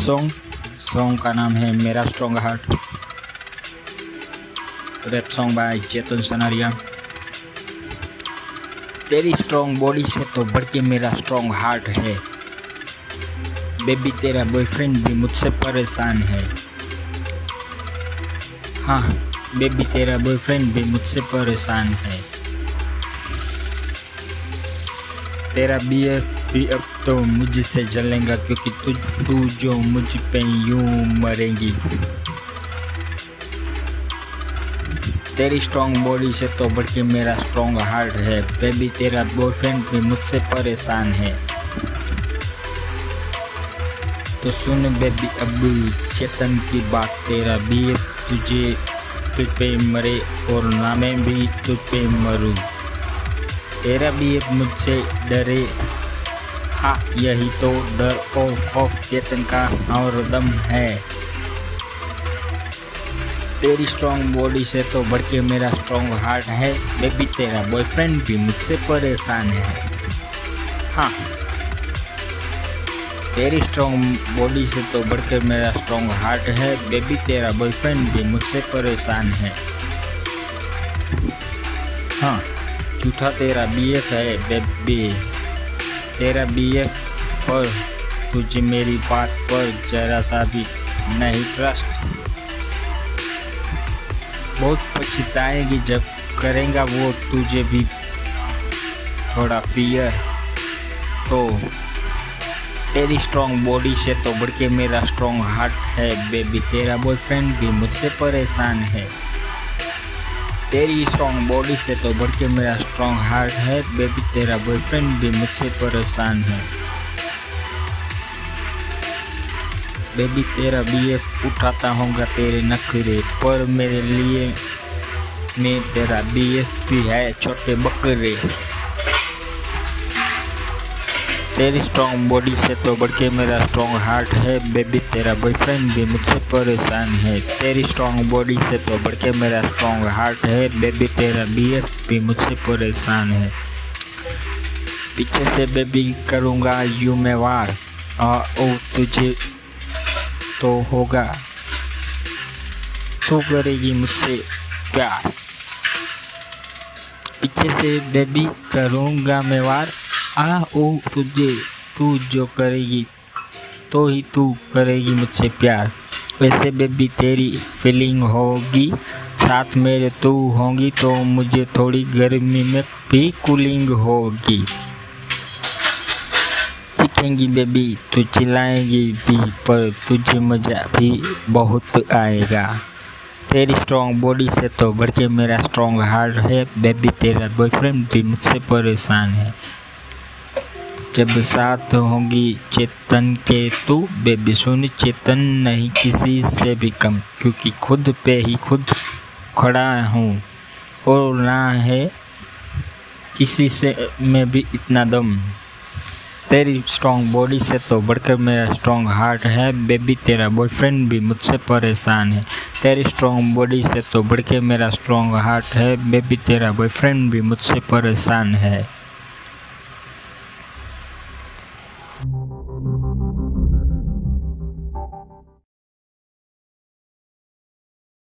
Song song का नाम है मेरा strong heart rap song by Chetan Sanaria तेरी स्ट्रॉन्ग बॉडी से तो बढ़ के मेरा स्ट्रॉन्ग हार्ट है बेबी तेरा बॉयफ्रेंड भी मुझसे परेशान है हाँ बेबी तेरा बॉयफ्रेंड भी मुझसे परेशान है तेरा बीए भी अब तो मुझसे जलेगा क्योंकि तू तू जो मुझ पे यूँ मरेगी तेरी स्ट्रॉन्ग बॉडी से तो बढ़ मेरा स्ट्रॉन्ग हार्ट है बेबी तेरा बॉयफ्रेंड भी मुझसे परेशान है तो सुन बेबी अब चेतन की बात तेरा भी, तुझे तुझ पे मरे और ना मैं भी तुझ पे मरूं। तेरा भी मुझसे डरे हाँ यही तो डर और खौफ चेतन का और दम है तेरी स्ट्रॉन्ग बॉडी से तो बढ़ के मेरा स्ट्रॉन्ग हार्ट है बेबी तेरा बॉयफ्रेंड भी मुझसे परेशान है हाँ तेरी स्ट्रॉन्ग बॉडी से तो बढ़ के मेरा स्ट्रॉन्ग हार्ट है बेबी तेरा बॉयफ्रेंड भी मुझसे परेशान है हाँ झूठा तेरा बीएफ है बेबी तेरा बी बीएफ पर तुझे मेरी बात पर जरा सा भी नहीं ट्रस्ट बहुत पछताएगी, जब करेगा वो तुझे भी थोड़ा फियर तो तेरी स्ट्रॉन्ग बॉडी से तो बढ़ के मेरा स्ट्रॉन्ग हार्ट है बेबी तेरा बॉयफ्रेंड भी मुझसे परेशान है। तेरी स्ट्रॉन्ग बॉडी से तो बढ़ के मेरा स्ट्रॉन्ग हार्ट है। बेबी तेरा बॉयफ्रेंड भी मुझसे परेशान है। बेबी तेरा बी एफ़ उठाता होगा तेरे नखरे पर। मेरे लिए, मैं तेरा बी एफ़ भी है, छोटे बकरे। तेरी स्ट्रॉन्ग बॉडी से तो बढ़ के मेरा स्ट्रॉन्ग हार्ट है बेबी तेरा बॉयफ्रेंड भी मुझसे परेशान है। तेरी स्ट्रॉन्ग बॉडी से तो बढ़ के मेरा स्ट्रॉन्ग हार्ट है बेबी तेरा बीएफ भी मुझसे परेशान है। पीछे से बेबी करूँगा यू मैं वार ओ तुझे तो होगा। तू करेगी मुझसे प्यार। पीछे से बेबी करूँगा, मैं वार आ, ओ, तुझे तू जो करेगी तो ही तू करेगी मुझसे प्यार। वैसे बेबी तेरी फीलिंग होगी, साथ मेरे तू होगी तो मुझे थोड़ी गर्मी में भी कूलिंग होगी। चिखेंगी बेबी तू चिल्लाएगी भी, पर तुझे मज़ा भी बहुत आएगा। तेरी स्ट्रॉन्ग बॉडी से तो बढ़ के मेरा स्ट्रॉन्ग हार्ट है। बेबी तेरा बॉयफ्रेंड भी मुझसे परेशान है। जब साथ होंगी चेतन के, तू बेबी सुन चेतन नहीं किसी से भी कम, क्योंकि खुद पे ही खुद खड़ा हूँ। और ना है किसी से, मैं भी इतना दम। तेरी स्ट्रॉन्ग बॉडी से तो बढ़कर मेरा स्ट्रॉन्ग हार्ट है। बेबी, तेरा बॉयफ्रेंड भी मुझसे परेशान है। तेरी स्ट्रॉन्ग बॉडी से तो बढ़ के मेरा स्ट्रॉन्ग हार्ट है। बेबी, तेरा बॉयफ्रेंड भी मुझसे परेशान है।